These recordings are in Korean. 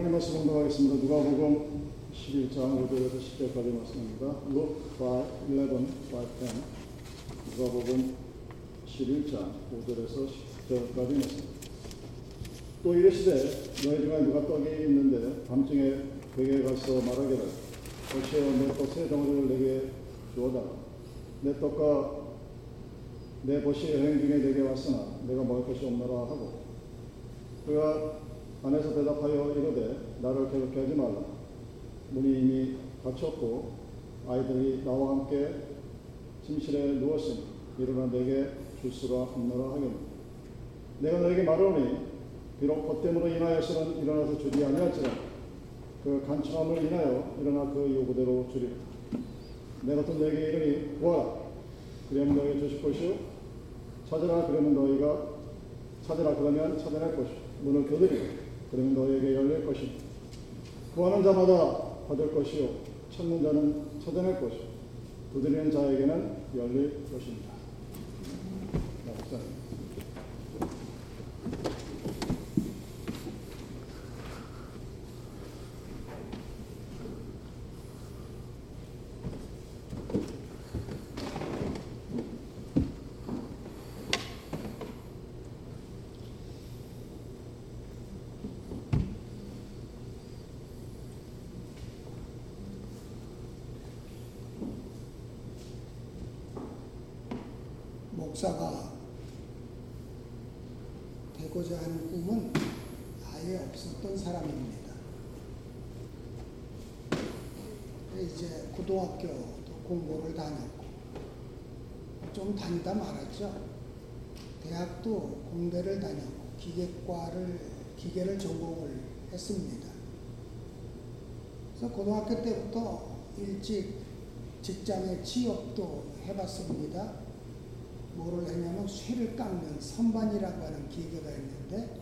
하나님 말씀 공독하겠습니다. 누가복음 11장 5절에서 10절까지 말씀입니다. Luke 5, 11, 5, 10 누가복음 11장 5절에서 10절까지 말씀 또 이르시되 너희 중에 누가 떡이 있는데 밤중에 베개에 가서 말하기를 어찌여 내떡세 덩어리를 내게 주어다 내 떡과 내 벗이 여행 중에 내게 왔으나 내가 먹을 것이 없노라 하고 그가 안에서 대답하여 이르되 나를 괴롭게 하지 말라. 문이 이미 닫혔고 아이들이 나와 함께 침실에 누웠으니 일어나 내게 줄 수가 없노라 하겠노. 내가 너에게 말하노니 비록 겉됨으로 인하여서는 일어나서 주지 아니할지라 그 간청함을 인하여 일어나 그 요구대로 주리라. 내가 또 너에게 이르니 구하라. 그러면 너에게 주실 것이요 찾으라 그러면 너희가 찾으라 그러면 찾아낼 것이요 문을 두드리라 그러면 너에게 열릴 것이니 구하는 자마다 받을 것이요. 찾는 자는 찾아낼 것이요. 두드리는 자에게는 열릴 것입니다. 목사가 되고자 하는 꿈은 아예 없었던 사람입니다. 이제 고등학교도 공부를 다녔고 좀 다니다 말았죠. 대학도 공대를 다녔고 기계과를 기계를 전공을 했습니다. 그래서 고등학교 때부터 일찍 직장에 취업도 해봤습니다. 뭐를 했냐면 쇠를 깎는 선반이라고 하는 기계가 있는데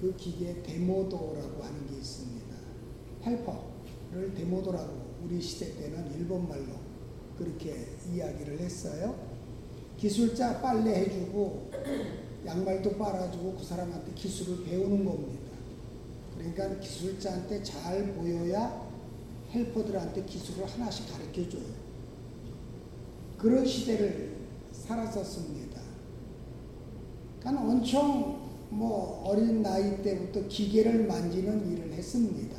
그 기계에 데모도라고 하는 게 있습니다. 헬퍼를 데모도라고 우리 시대 때는 일본말로 그렇게 이야기를 했어요. 기술자 빨래 해주고 양말도 빨아주고 그 사람한테 기술을 배우는 겁니다. 그러니까 기술자한테 잘 보여야 헬퍼들한테 기술을 하나씩 가르쳐줘요. 그런 시대를 살았었습니다. 그러니까 엄청 뭐 어린 나이 때부터 기계를 만지는 일을 했습니다.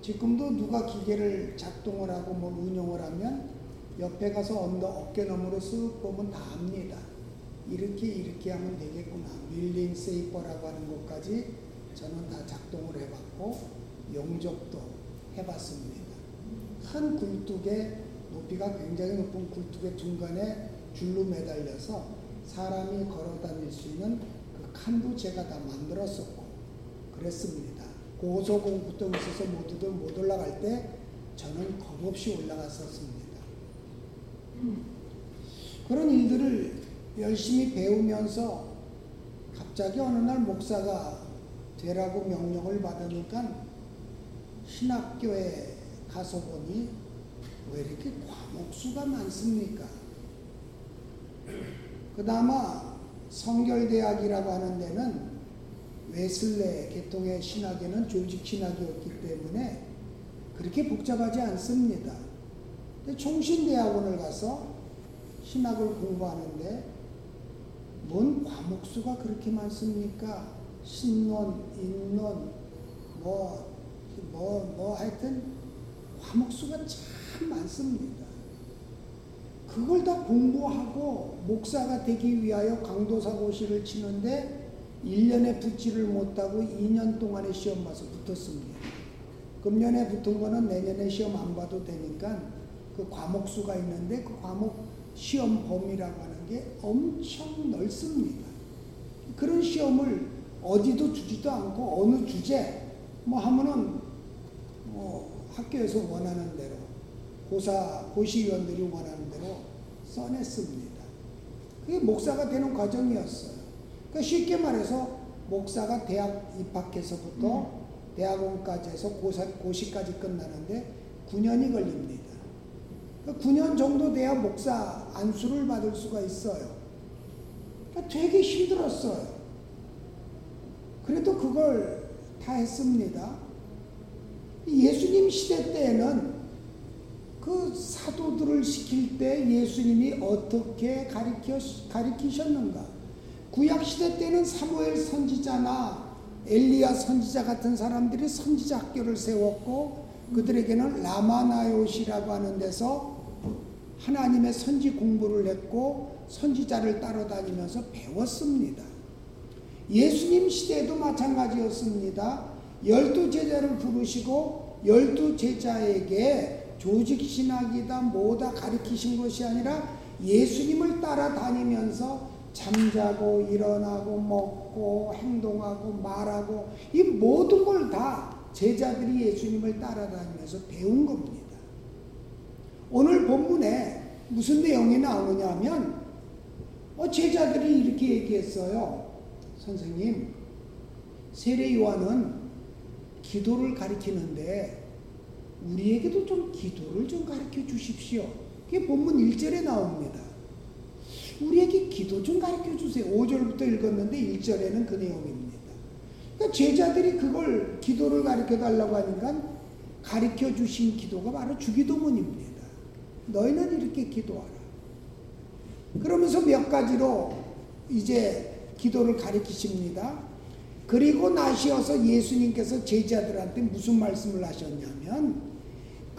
지금도 누가 기계를 작동을 하고 뭐 운영을 하면 옆에 가서 언더 어깨 너머로 쓱 보면 다 압니다. 이렇게 이렇게 하면 되겠구나. 밀링 세이퍼라고 하는 것까지 저는 다 작동을 해봤고 용접도 해봤습니다. 큰 굴뚝에 높이가 굉장히 높은 굴뚝의 중간에 줄로 매달려서 사람이 걸어 다닐 수 있는 그 칸도 제가 다 만들었었고 그랬습니다. 고소공부터 있어서 모두들 못 올라갈 때 저는 겁없이 올라갔었습니다. 그런 일들을 열심히 배우면서 갑자기 어느 날 목사가 되라고 명령을 받으니까 신학교에 가서 보니 왜 이렇게 과목수가 많습니까? 그나마 성결대학이라고 하는 데는 웨슬레 계통의 신학에는 조직 신학이었기 때문에 그렇게 복잡하지 않습니다. 총신대학원을 가서 신학을 공부하는데 뭔 과목수가 그렇게 많습니까? 신론, 인론, 뭐, 뭐, 뭐 하여튼 과목수가 참 많습니다. 그걸 다 공부하고 목사가 되기 위하여 강도사고시를 치는데 1년에 붙지를 못하고 2년 동안의 시험 봐서 붙었습니다. 금년에 붙은 거는 내년에 시험 안 봐도 되니까 그 과목수가 있는데 그 과목 시험 범위라고 하는 게 엄청 넓습니다. 그런 시험을 어디도 주지도 않고 어느 주제 뭐 하면은 뭐 학교에서 원하는 대로 고사 고시위원들이 원하는 대로 써냈습니다. 그게 목사가 되는 과정이었어요. 그러니까 쉽게 말해서 목사가 대학 입학해서부터 음. 대학원까지 해서 고사, 고시까지 끝나는데 9년이 걸립니다. 그러니까 9년 정도 돼야 목사 안수를 받을 수가 있어요. 그러니까 되게 힘들었어요. 그래도 그걸 다다 했습니다. 예수님 시대 때에는 그 사도들을 시킬 때 예수님이 어떻게 가르쳐, 가르치셨는가? 구약 시대 때는 사무엘 선지자나 엘리야 선지자 같은 사람들이 선지자 학교를 세웠고 그들에게는 라마나요시라고 하는 데서 하나님의 선지 공부를 했고 선지자를 따라다니면서 배웠습니다. 예수님 시대에도 마찬가지였습니다. 열두 제자를 부르시고 열두 제자에게 조직 신학이다 뭐다 가르치신 것이 아니라 예수님을 따라다니면서 잠자고 일어나고 먹고 행동하고 말하고 이 모든 걸 다 제자들이 예수님을 따라다니면서 배운 겁니다. 오늘 본문에 무슨 내용이 나오느냐 하면 어, 제자들이 이렇게 얘기했어요. 선생님, 세례 요한은 기도를 가리키는데 우리에게도 좀 기도를 좀 가르쳐 주십시오. 그게 본문 1절에 나옵니다. 우리에게 기도 좀 가르쳐 주세요. 5절부터 읽었는데 1절에는 그 내용입니다. 그러니까 제자들이 그걸 기도를 가르쳐 달라고 하니까 가르쳐 주신 기도가 바로 주기도문입니다. 너희는 이렇게 기도하라. 그러면서 몇 가지로 이제 기도를 가르치십니다. 그리고 나시어서 예수님께서 제자들한테 무슨 말씀을 하셨냐면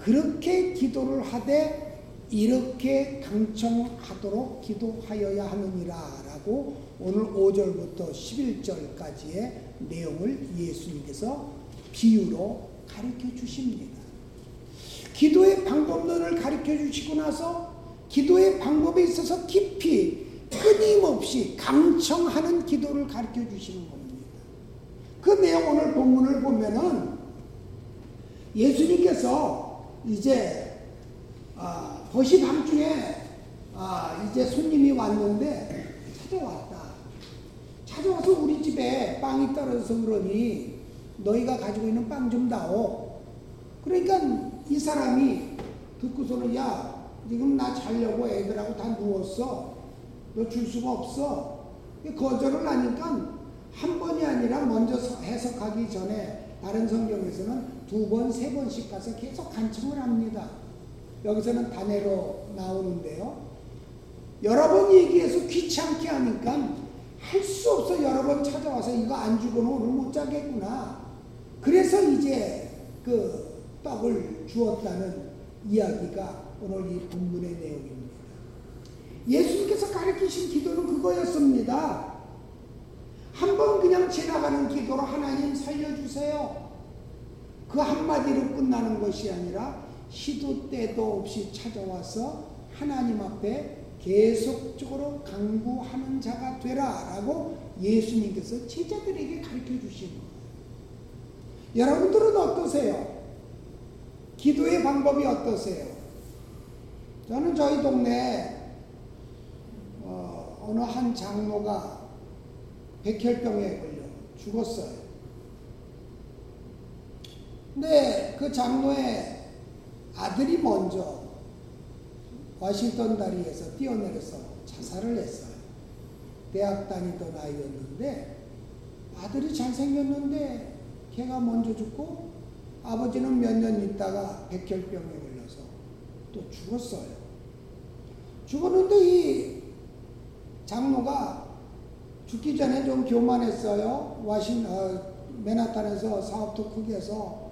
그렇게 기도를 하되 이렇게 강청하도록 기도하여야 하느니라 라고 오늘 5절부터 11절까지의 내용을 예수님께서 비유로 가르쳐 주십니다. 기도의 방법론을 가르쳐 주시고 나서 기도의 방법에 있어서 깊이 끊임없이 강청하는 기도를 가르쳐 주시는 겁니다. 그 내용 오늘 본문을 보면은 예수님께서 이제 아, 버시 밤중에 아, 이제 손님이 왔는데 찾아왔다. 찾아와서 우리 집에 빵이 떨어져서 그러니 너희가 가지고 있는 빵 좀 다오. 그러니까 이 사람이 듣고서는 야 지금 나 자려고 애들하고 다 누웠어. 너 줄 수가 없어. 거절을 하니까 한 번이 아니라 먼저 해석하기 전에 다른 성경에서는 두 번, 세 번씩 가서 계속 간청을 합니다. 여기서는 단해로 나오는데요. 여러 번 얘기해서 귀찮게 하니까 할 수 없어 여러 번 찾아와서 이거 안 주고는 오늘 못 자겠구나. 그래서 이제 그 떡을 주었다는 이야기가 오늘 이 본문의 내용입니다. 예수님께서 가르치신 기도는 그거였습니다. 한번 그냥 지나가는 기도로 하나님 살려주세요. 그 한마디로 끝나는 것이 아니라 시도 때도 없이 찾아와서 하나님 앞에 계속적으로 강구하는 자가 되라 라고 예수님께서 제자들에게 가르쳐 주신 거예요. 여러분들은 어떠세요? 기도의 방법이 어떠세요? 저는 저희 동네에 어, 어느 한 장로가 백혈병에 걸려 죽었어요. 근데 그 장로의 아들이 먼저 와싱턴 다리에서 뛰어내려서 자살을 했어요. 대학 다니던 아이였는데 아들이 잘생겼는데 걔가 먼저 죽고 아버지는 몇 년 있다가 백혈병에 걸려서 또 죽었어요. 죽었는데 이 장로가 죽기 전에 좀 교만했어요. 와신 어, 맨하탄에서 사업도 크게 해서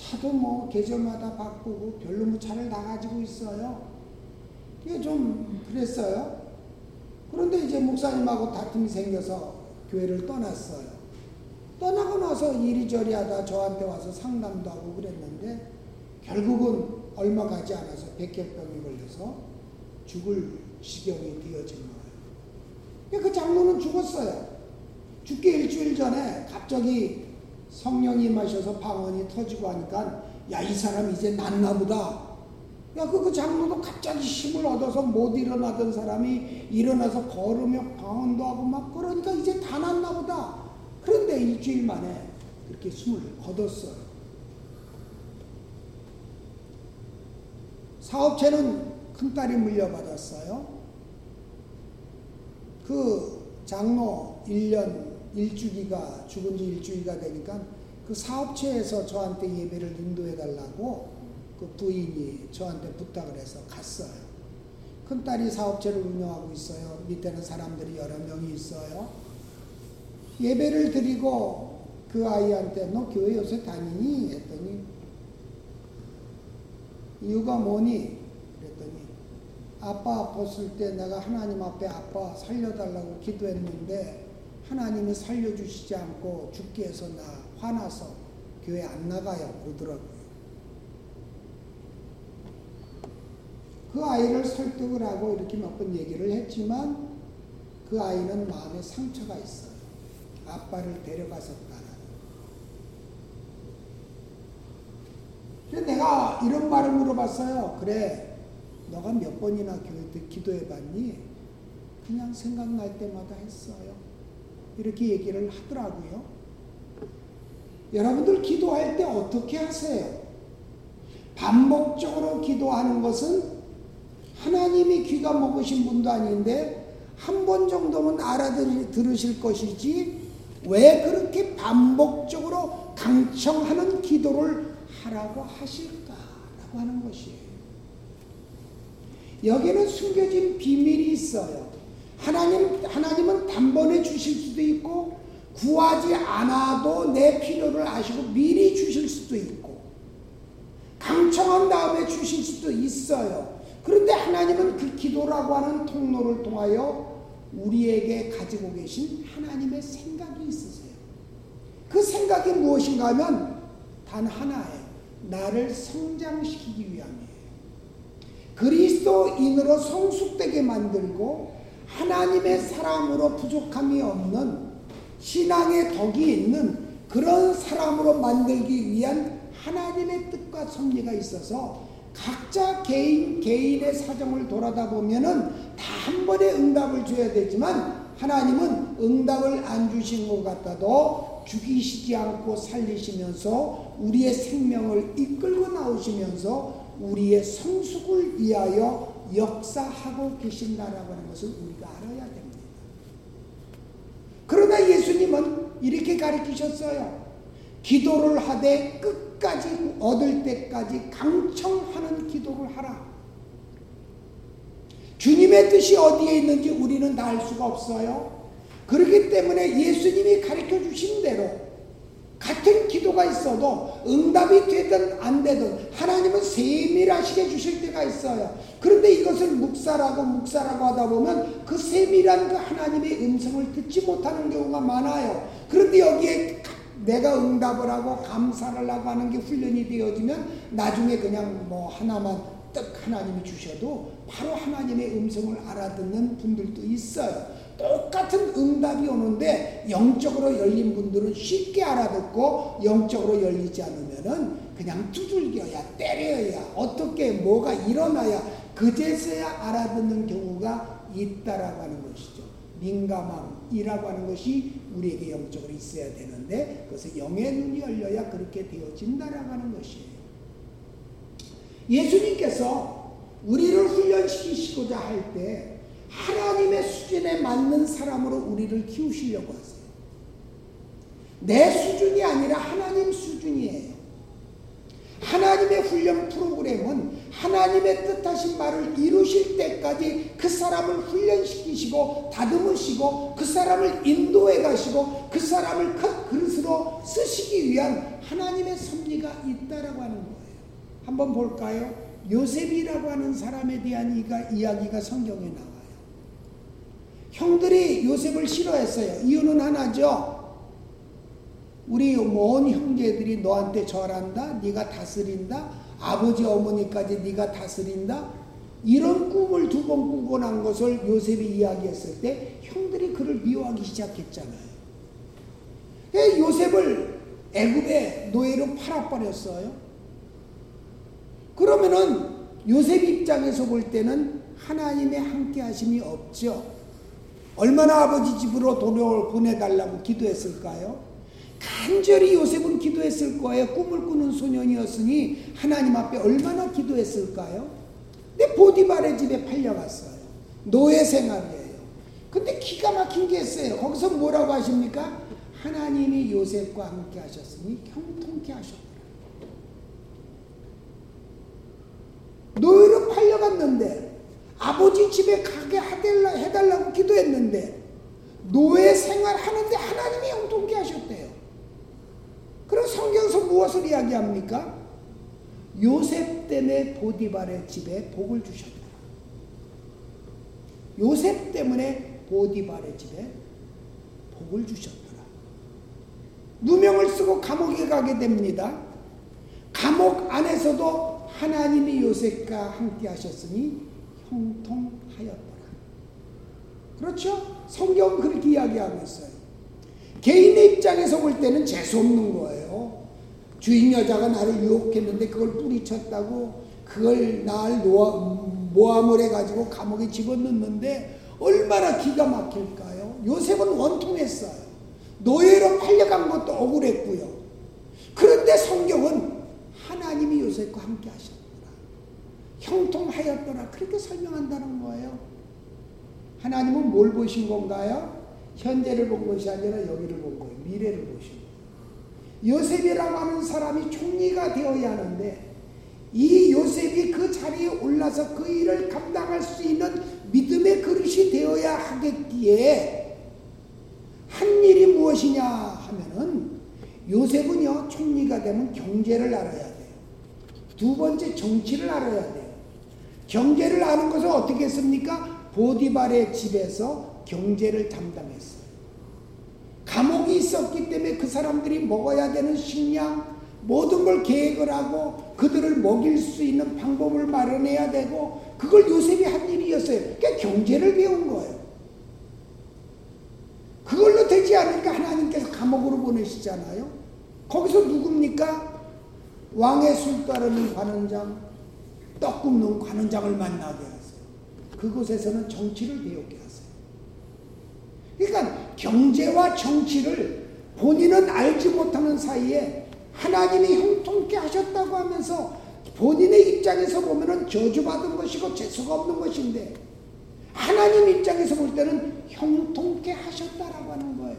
차도 뭐 계절마다 바꾸고 별로 뭐 차를 다 가지고 있어요. 그게 좀 그랬어요. 그런데 이제 목사님하고 다툼이 생겨서 교회를 떠났어요. 떠나고 나서 이리저리 하다 저한테 와서 상담도 하고 그랬는데 결국은 얼마 가지 않아서 백혈병이 걸려서 죽을 지경이 되어진 거예요. 그 장로는 죽었어요. 죽기 일주일 전에 갑자기 성령이 임하셔서 방언이 터지고 하니까 야 이 사람 이제 낫나 보다. 야그 그 장로도 갑자기 힘을 얻어서 못 일어나던 사람이 일어나서 걸으며 방언도 하고 막 그러니까 이제 다 낫나 보다. 그런데 일주일 만에 그렇게 숨을 거뒀어요. 사업체는 큰딸이 물려받았어요. 그 장로 1년 일주기가 죽은 지 일주기가 되니까 그 사업체에서 저한테 예배를 인도해 달라고 그 부인이 저한테 부탁을 해서 갔어요. 큰 딸이 사업체를 운영하고 있어요. 밑에는 사람들이 여러 명이 있어요. 예배를 드리고 그 아이한테 너 교회 요새 다니니? 했더니 이유가 뭐니? 그랬더니 아빠 아팠을 때 내가 하나님 앞에 아빠 살려달라고 기도했는데 하나님이 살려주시지 않고 죽게 해서 나 화나서 교회 안 나가요 그러더라고요. 그 아이를 설득을 하고 이렇게 몇 번 얘기를 했지만 그 아이는 마음에 상처가 있어요. 아빠를 데려갔었다는. 그래서 내가 이런 말을 물어봤어요. 그래, 너가 몇 번이나 교회 기도해 봤니? 그냥 생각날 때마다 했어요. 이렇게 얘기를 하더라고요. 여러분들 기도할 때 어떻게 하세요? 반복적으로 기도하는 것은 하나님이 귀가 먹으신 분도 아닌데 한 번 정도면 알아들으실 것이지 왜 그렇게 반복적으로 강청하는 기도를 하라고 하실까라고 하는 것이에요. 여기는 숨겨진 비밀이 있어요. 하나님, 하나님은 단번에 주실 수도 있고, 구하지 않아도 내 필요를 아시고 미리 주실 수도 있고, 강청한 다음에 주실 수도 있어요. 그런데 하나님은 그 기도라고 하는 통로를 통하여 우리에게 가지고 계신 하나님의 생각이 있으세요. 그 생각이 무엇인가 하면 단 하나예요. 나를 성장시키기 위함이에요. 그리스도인으로 성숙되게 만들고 하나님의 사람으로 부족함이 없는 신앙의 덕이 있는 그런 사람으로 만들기 위한 하나님의 뜻과 섭리가 있어서 각자 개인 개인의 사정을 돌아다 보면은 다 한 번에 응답을 줘야 되지만 하나님은 응답을 안 주신 것 같아도 죽이시지 않고 살리시면서 우리의 생명을 이끌고 나오시면서 우리의 성숙을 위하여 역사하고 계신다라고 하는 것을 우리가 알아야 됩니다. 그러나 예수님은 이렇게 가르치셨어요. 기도를 하되 끝까지 얻을 때까지 강청하는 기도를 하라. 주님의 뜻이 어디에 있는지 우리는 다 알 수가 없어요. 그렇기 때문에 예수님이 가르쳐 주신 대로 같은 기도가 있어도 응답이 되든 안 되든 하나님은 세밀하시게 주실 때가 있어요. 그런데 이것을 묵살하고 묵살하고 하다 보면 그 세밀한 그 하나님의 음성을 듣지 못하는 경우가 많아요. 그런데 여기에 내가 응답을 하고 감사를 하고 하는 게 훈련이 되어지면 나중에 그냥 뭐 하나만 딱 하나님이 주셔도 바로 하나님의 음성을 알아듣는 분들도 있어요. 똑같은 응답이 오는데 영적으로 열린 분들은 쉽게 알아듣고 영적으로 열리지 않으면은 그냥 두들겨야 때려야 어떻게 뭐가 일어나야 그제서야 알아듣는 경우가 있다라고 하는 것이죠. 민감함이라고 하는 것이 우리에게 영적으로 있어야 되는데 그것을 영의 눈이 열려야 그렇게 되어진다라고 하는 것이에요. 예수님께서 우리를 훈련시키시고자 할때 하나님의 수준에 맞는 사람으로 우리를 키우시려고 하세요. 내 수준이 아니라 하나님 수준이에요. 하나님의 훈련 프로그램은 하나님의 뜻하신 말을 이루실 때까지 그 사람을 훈련시키시고 다듬으시고 그 사람을 인도해 가시고 그 사람을 큰 그릇으로 쓰시기 위한 하나님의 섭리가 있다라고 하는 거예요. 한번 볼까요? 요셉이라고 하는 사람에 대한 이야기가 성경에 나와요. 형들이 요셉을 싫어했어요. 이유는 하나죠. 우리 온 형제들이 너한테 절한다. 네가 다스린다. 아버지 어머니까지 네가 다스린다. 이런 꿈을 두 번 꾸고 난 것을 요셉이 이야기했을 때 형들이 그를 미워하기 시작했잖아요. 요셉을 애굽의 노예로 팔아버렸어요. 그러면은 요셉 입장에서 볼 때는 하나님의 함께 하심이 없죠. 얼마나 아버지 집으로 돈을 보내달라고 기도했을까요? 간절히 요셉은 기도했을 거예요. 꿈을 꾸는 소년이었으니 하나님 앞에 얼마나 기도했을까요? 근데 보디발의 집에 팔려갔어요. 노예 생활이에요. 근데 기가 막힌 게 있어요. 거기서 뭐라고 하십니까? 하나님이 요셉과 함께 하셨으니 형통케 하셨더라. 노예로 팔려갔는데 아버지 집에 가게 해달라, 해달라고 기도했는데 노예 생활하는데 하나님이 형통케 하셨대요. 그럼 성경에서 무엇을 이야기합니까? 요셉 때문에 보디발의 집에 복을 주셨다. 요셉 때문에 보디발의 집에 복을 주셨더라. 누명을 쓰고 감옥에 가게 됩니다. 감옥 안에서도 하나님이 요셉과 함께 하셨으니 형통하였더라. 그렇죠? 성경은 그렇게 이야기하고 있어요. 개인의 입장에서 볼 때는 재수없는 거예요. 주인 여자가 나를 유혹했는데 그걸 뿌리쳤다고 그걸 날 모함을 해가지고 감옥에 집어넣는데 얼마나 기가 막힐까요? 요셉은 원통했어요. 노예로 팔려간 것도 억울했고요. 그런데 성경은 하나님이 요셉과 함께 하셨더라. 형통하였더라. 그렇게 설명한다는 거예요. 하나님은 뭘 보신 건가요? 현재를 본 것이 아니라 여기를 본 거예요. 미래를 보신 거예요. 요셉이라고 하는 사람이 총리가 되어야 하는데 이 요셉이 그 자리에 올라서 그 일을 감당할 수 있는 믿음의 그릇이 되어야 하겠기에 한 일이 무엇이냐 하면은 요셉은요 총리가 되면 경제를 알아야 돼요. 두 번째 정치를 알아야 돼요. 경제를 아는 것은 어떻게 했습니까? 보디발의 집에서 경제를 담당했어요. 감옥이 있었기 때문에 그 사람들이 먹어야 되는 식량, 모든 걸 계획을 하고 그들을 먹일 수 있는 방법을 마련해야 되고 그걸 요셉이 한 일이었어요. 그러니까 경제를 배운 거예요. 그걸로 되지 않으니까 하나님께서 감옥으로 보내시잖아요. 거기서 누굽니까? 왕의 술 따르는 관원장, 떡 굽는 관원장을 만나게 하세요. 그곳에서는 정치를 배우게 하세요. 그러니까 경제와 정치를 본인은 알지 못하는 사이에 하나님이 형통케 하셨다고 하면서 본인의 입장에서 보면은 저주받은 것이고 재수가 없는 것인데 하나님 입장에서 볼 때는 형통케 하셨다라고 하는 거예요.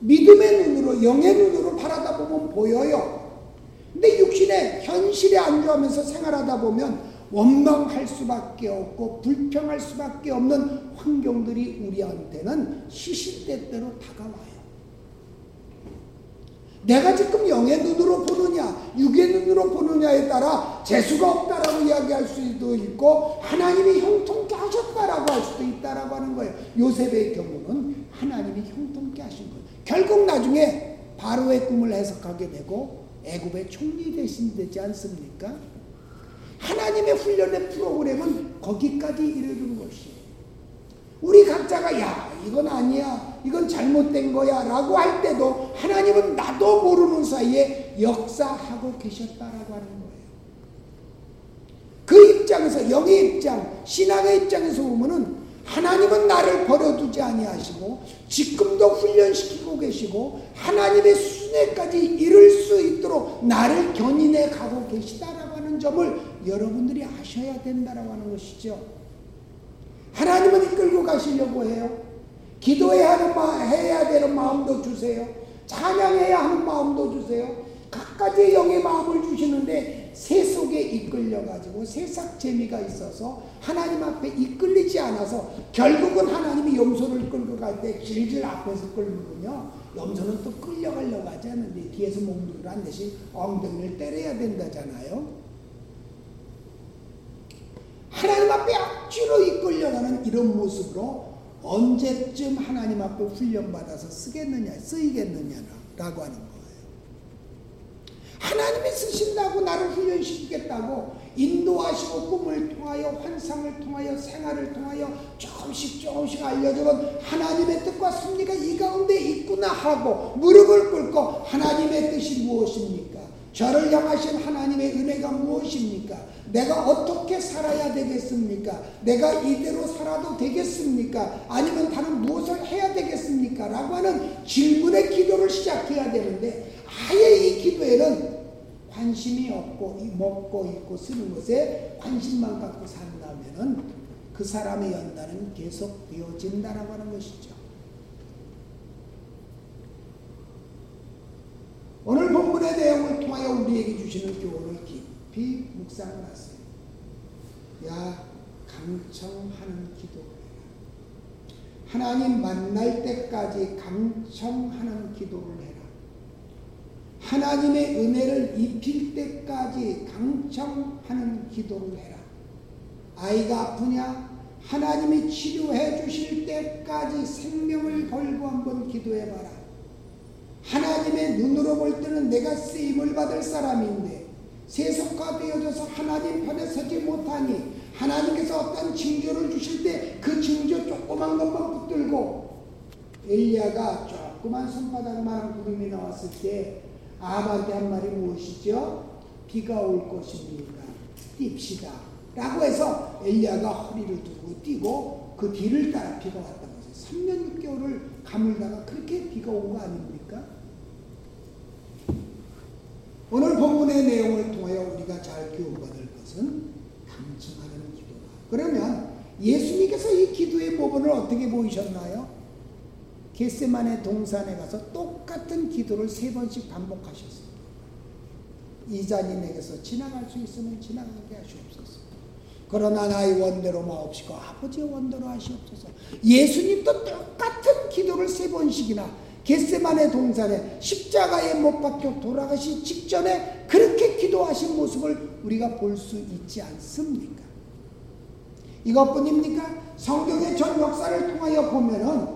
믿음의 눈으로 영의 눈으로 바라다 보면 보여요. 근데 육신의 현실에 안주하면서 생활하다 보면 원망할 수밖에 없고 불평할 수밖에 없는 환경들이 우리한테는 시시때때로 다가와요. 내가 지금 영의 눈으로 보느냐, 육의 눈으로 보느냐에 따라 재수가 없다라고 이야기할 수도 있고 하나님이 형통케 하셨다라고 할 수도 있다라고 하는 거예요. 요셉의 경우는 하나님이 형통케 하신 거예요. 결국 나중에 바로의 꿈을 해석하게 되고 애굽의 총리 대신 되지 않습니까? 하나님의 훈련의 프로그램은 거기까지 이르는 것이에요. 우리 각자가 야 이건 아니야 이건 잘못된 거야 라고 할 때도 하나님은 나도 모르는 사이에 역사하고 계셨다라고 하는 거예요. 그 입장에서 영의 입장 신앙의 입장에서 보면은 하나님은 나를 버려두지 아니하시고 지금도 훈련시키고 계시고 하나님의 순회까지 이룰 수 있도록 나를 견인해 가고 계시다라고 하는 점을 여러분들이 아셔야 된다라고 하는 것이죠. 하나님은 이끌고 가시려고 해요. 기도해야 하는 마, 해야 되는 마음도 주세요. 찬양해야 하는 마음도 주세요. 각가지 영의 마음을 주시는데 새 속에 이끌려 가지고 세상 재미가 있어서 하나님 앞에 이끌리지 않아서 결국은 하나님이 염소를 끌고 갈 때 질질 앞에서 끌면요 염소는 또 끌려가려고 하지 않는데 뒤에서 몸둘을 한 대신 엉덩이를 때려야 된다잖아요. 하나님 앞에 억지로 이끌려가는 이런 모습으로 언제쯤 하나님 앞에 훈련받아서 쓰겠느냐, 쓰이겠느냐라고 하는 거예요. 하나님이 쓰신다고 나를 훈련시키겠다고 인도하시고 꿈을 통하여 환상을 통하여 생활을 통하여 조금씩 조금씩 알려주면 하나님의 뜻과 섭리가 이 가운데 있구나 하고 무릎을 꿇고 하나님의 뜻이 무엇입니까? 저를 향하신 하나님의 은혜가 무엇입니까? 내가 어떻게 살아야 되겠습니까? 내가 이대로 살아도 되겠습니까? 아니면 다른 무엇을 해야 되겠습니까? 라고 하는 질문의 기도를 시작해야 되는데 아예 이 기도에는 관심이 없고 먹고 입고 쓰는 것에 관심만 갖고 산다면 그 사람의 연단은 계속 되어진다라고 하는 것이죠. 오늘 본 하나님께서 우리에게 주시는 교훈을 깊이 묵상하세요. 야, 강청하는 기도. 하나님 만날 때까지 강청하는 기도를 해라. 하나님의 은혜를 입힐 때까지 강청하는 기도를 해라. 아이가 아프냐? 하나님이 치료해 주실 때까지 생명을 걸고 한번 기도해 봐라. 하나님의 눈으로 볼 때는 내가 쓰임을 받을 사람인데 세속화되어져서 하나님 편에 서지 못하니 하나님께서 어떤 징조를 주실 때 그 징조 조그만 것만 붙들고 엘리야가 조그만 손바닥만한 구름이 나왔을 때 아합한테 한 말이 무엇이죠? 비가 올 것입니다. 뜁시다. 라고 해서 엘리야가 허리를 두고 뛰고 그 뒤를 따라 비가 왔다고 해서 3년 6개월을 가물다가 그렇게 비가 온 거 아닙니까? 오늘 본문의 내용을 통하여 우리가 잘 교훈받을 것은 강청하는 기도다. 그러면 예수님께서 이 기도의 모본을 어떻게 보이셨나요? 겟세만의 동산에 가서 똑같은 기도를 세 번씩 반복하셨습니다. 이 잔이 내게서 지나갈 수 있으면 지나가게 하시옵소서. 그러나 나의 원대로 마옵시고 아버지의 원대로 하시옵소서. 예수님도 똑같은 기도를 세 번씩이나 겟세만의 동산에 십자가에 못 박혀 돌아가시 직전에 그렇게 기도하신 모습을 우리가 볼 수 있지 않습니까? 이것뿐입니까? 성경의 전 역사를 통하여 보면은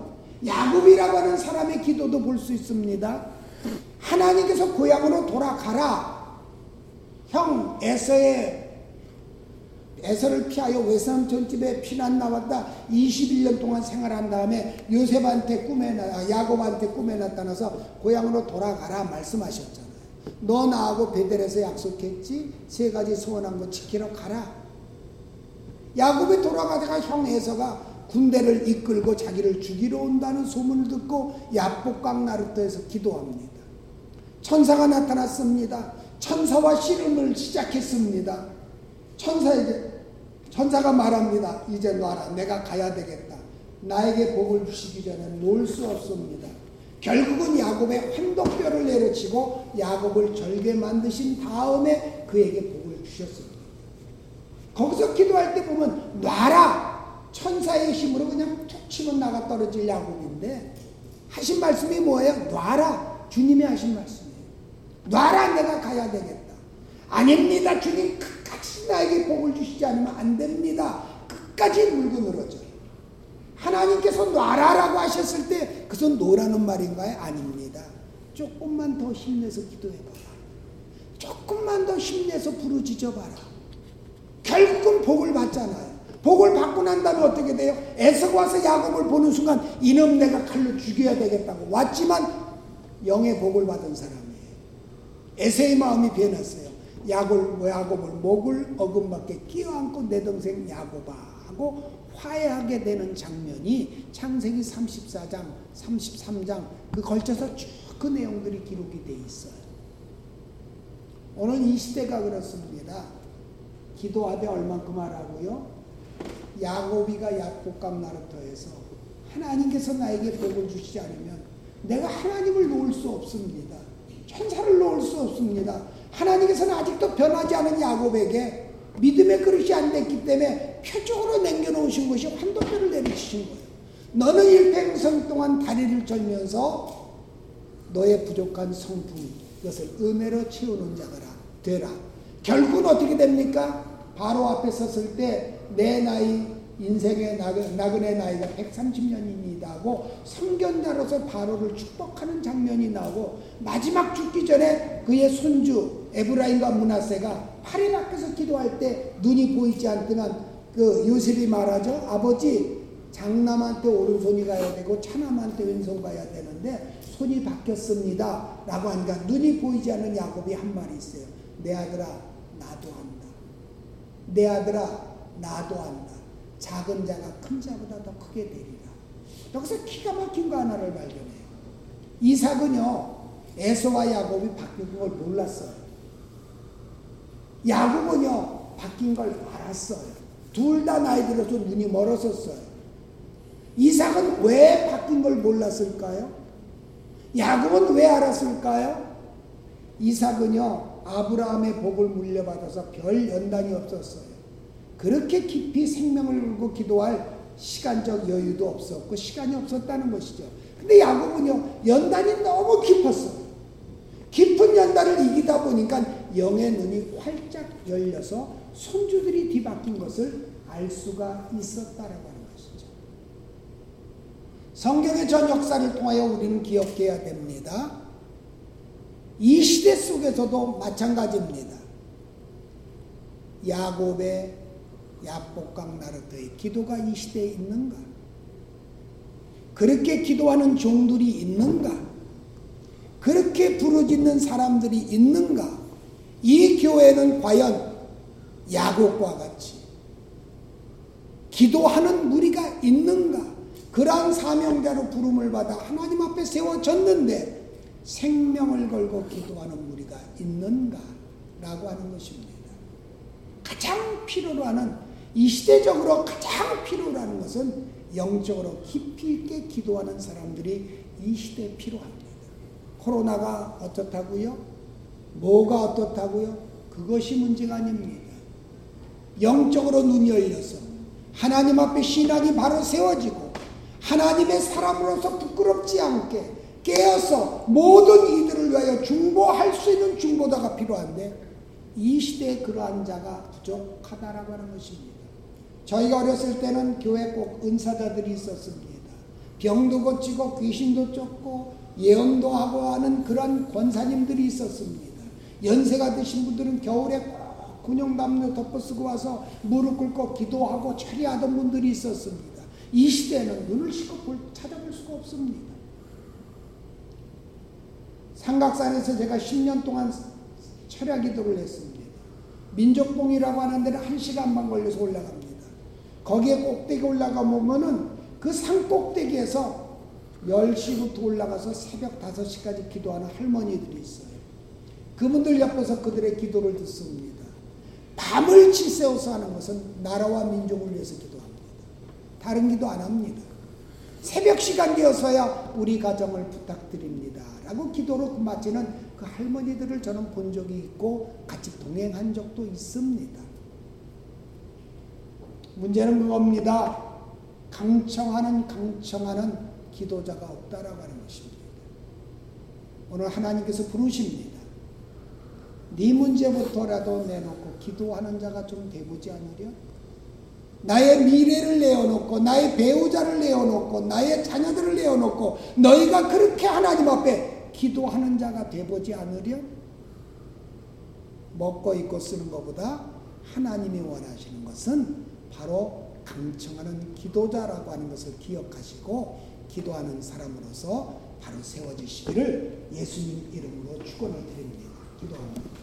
야곱이라고 하는 사람의 기도도 볼 수 있습니다. 하나님께서 고향으로 돌아가라. 형 에서의 에서를 피하여 외삼촌 집에 피난 나왔다. 21년 동안 생활한 다음에 요셉한테 꿈에 나 야곱한테 꿈에 나타나서 고향으로 돌아가라 말씀하셨잖아요. 너 나하고 베델에서 약속했지 세 가지 소원한 거 지키러 가라. 야곱이 돌아가다가 형 에서가 군대를 이끌고 자기를 죽이러 온다는 소문을 듣고 야복강 나루터에서 기도합니다. 천사가 나타났습니다. 천사와 씨름을 시작했습니다. 천사에게 천사가 말합니다. 이제 놔라. 내가 가야 되겠다. 나에게 복을 주시기 전에 놓을 수 없습니다. 결국은 야곱의 환독뼈를 내려치고 야곱을 절개 만드신 다음에 그에게 복을 주셨습니다. 거기서 기도할 때 보면 놔라. 천사의 힘으로 그냥 툭 치면 나가 떨어질 야곱인데 하신 말씀이 뭐예요? 놔라. 주님이 하신 말씀이에요. 놔라. 내가 가야 되겠다. 아닙니다. 주님 끝까지 나에게 복을 주시지 않으면 안 됩니다. 끝까지 물고 늘어져요. 하나님께서 놔라라고 하셨을 때 그것은 노라는 말인가요? 아닙니다. 조금만 더 힘내서 기도해봐라. 조금만 더 힘내서 부르짖어봐라. 결국은 복을 받잖아요. 복을 받고 난 다음에 어떻게 돼요? 에서 와서 야곱을 보는 순간 이놈 내가 칼로 죽여야 되겠다고 왔지만 영의 복을 받은 사람이에요. 에서의 마음이 변했어요. 야곱, 야곱을 목을 어금맞게 끼어안고 내 동생 야곱아 하고 화해하게 되는 장면이 창세기 34장, 33장 그 걸쳐서 쭉 그 내용들이 기록이 돼 있어요. 오늘 이 시대가 그렇습니다. 기도하되 얼만큼 하라고요? 야곱이가 야복감 나루터에서 하나님께서 나에게 복을 주시지 않으면 내가 하나님을 놓을 수 없습니다. 천사를 놓을 수 없습니다. 하나님께서는 아직도 변하지 않은 야곱에게 믿음의 그릇이 안 됐기 때문에 표적으로 남겨놓으신 것이 환도표를 내리치신 거예요. 너는 일평생 동안 다리를 절면서 너의 부족한 성품 이것을 은혜로 채우는 자가 되라. 결국은 어떻게 됩니까? 바로 앞에 섰을 때 내 나이 인생의 나그네 나이가 130년입니다 하고 성견자로서 바로를 축복하는 장면이 나오고 마지막 죽기 전에 그의 손주 에브라임과 문하세가 팔일 앞에서 기도할 때 눈이 보이지 않지만 그 요셉이 말하죠 아버지 장남한테 오른손이 가야 되고 차남한테 왼손 가야 되는데 손이 바뀌었습니다 라고 하니까 눈이 보이지 않는 야곱이 한 말이 있어요 내 아들아 나도 한다 내 아들아 나도 안다. 작은 자가 큰 자보다 더 크게 되리라. 여기서 기가 막힌 거 하나를 발견해요. 이삭은요, 에서와 야곱이 바뀐 걸 몰랐어요. 야곱은요, 바뀐 걸 알았어요. 둘 다 나이 들어서 눈이 멀었었어요. 이삭은 왜 바뀐 걸 몰랐을까요? 야곱은 왜 알았을까요? 이삭은요, 아브라함의 복을 물려받아서 별 연단이 없었어요. 그렇게 깊이 생명을 걸고 기도할 시간적 여유도 없었고 시간이 없었다는 것이죠. 근데 야곱은요 연단이 너무 깊었어요. 깊은 연단을 이기다 보니까 영의 눈이 활짝 열려서 손주들이 뒤바뀐 것을 알 수가 있었다라고 하는 것이죠. 성경의 전 역사를 통하여 우리는 기억해야 됩니다. 이 시대 속에서도 마찬가지입니다. 야곱의 야복강 나르트의 기도가 이 시대에 있는가? 그렇게 기도하는 종들이 있는가? 그렇게 부르짖는 사람들이 있는가? 이 교회는 과연 야곱과 같이 기도하는 무리가 있는가? 그러한 사명자로 부름을 받아 하나님 앞에 세워졌는데 생명을 걸고 기도하는 무리가 있는가? 라고 하는 것입니다. 가장 필요로 하는 이 시대적으로 가장 필요로 하는 것은 영적으로 깊이 있게 기도하는 사람들이 이 시대에 필요합니다. 코로나가 어떻다고요? 뭐가 어떻다고요? 그것이 문제가 아닙니다. 영적으로 눈이 열려서 하나님 앞에 신앙이 바로 세워지고 하나님의 사람으로서 부끄럽지 않게 깨어서 모든 이들을 위하여 중보할 수 있는 중보자가 필요한데 이 시대에 그러한 자가 부족하다라고 하는 것입니다. 저희가 어렸을 때는 교회 꼭 은사자들이 있었습니다. 병도 고치고 귀신도 쫓고 예언도 하고 하는 그런 권사님들이 있었습니다. 연세가 드신 분들은 겨울에 꼭 군용 담요 덮어 쓰고 와서 무릎 꿇고 기도하고 처리하던 분들이 있었습니다. 이 시대는 눈을 씻고 볼, 찾아볼 수가 없습니다. 삼각산에서 제가 10년 동안 철야 기도를 했습니다. 민족봉이라고 하는 데는 1시간만 걸려서 올라갑니다. 거기에 꼭대기 올라가 보면은 그 산 꼭대기에서 10시부터 올라가서 새벽 5시까지 기도하는 할머니들이 있어요. 그분들 옆에서 그들의 기도를 듣습니다. 밤을 치세워서 하는 것은 나라와 민족을 위해서 기도합니다. 다른 기도 안 합니다. 새벽 시간 되어서야 우리 가정을 부탁드립니다. 라고 기도로 마치는 그 할머니들을 저는 본 적이 있고 같이 동행한 적도 있습니다. 문제는 그겁니다. 강청하는 강청하는 기도자가 없다라고 하는 것입니다. 오늘 하나님께서 부르십니다. 네 문제부터라도 내놓고 기도하는 자가 좀 돼보지 않으려? 나의 미래를 내어놓고 나의 배우자를 내어놓고 나의 자녀들을 내어놓고 너희가 그렇게 하나님 앞에 기도하는 자가 돼보지 않으려? 먹고 입고 쓰는 것보다 하나님이 원하시는 것은 바로 강청하는 기도자라고 하는 것을 기억하시고 기도하는 사람으로서 바로 세워지시기를 예수님 이름으로 축원을 드립니다. 기도합니다.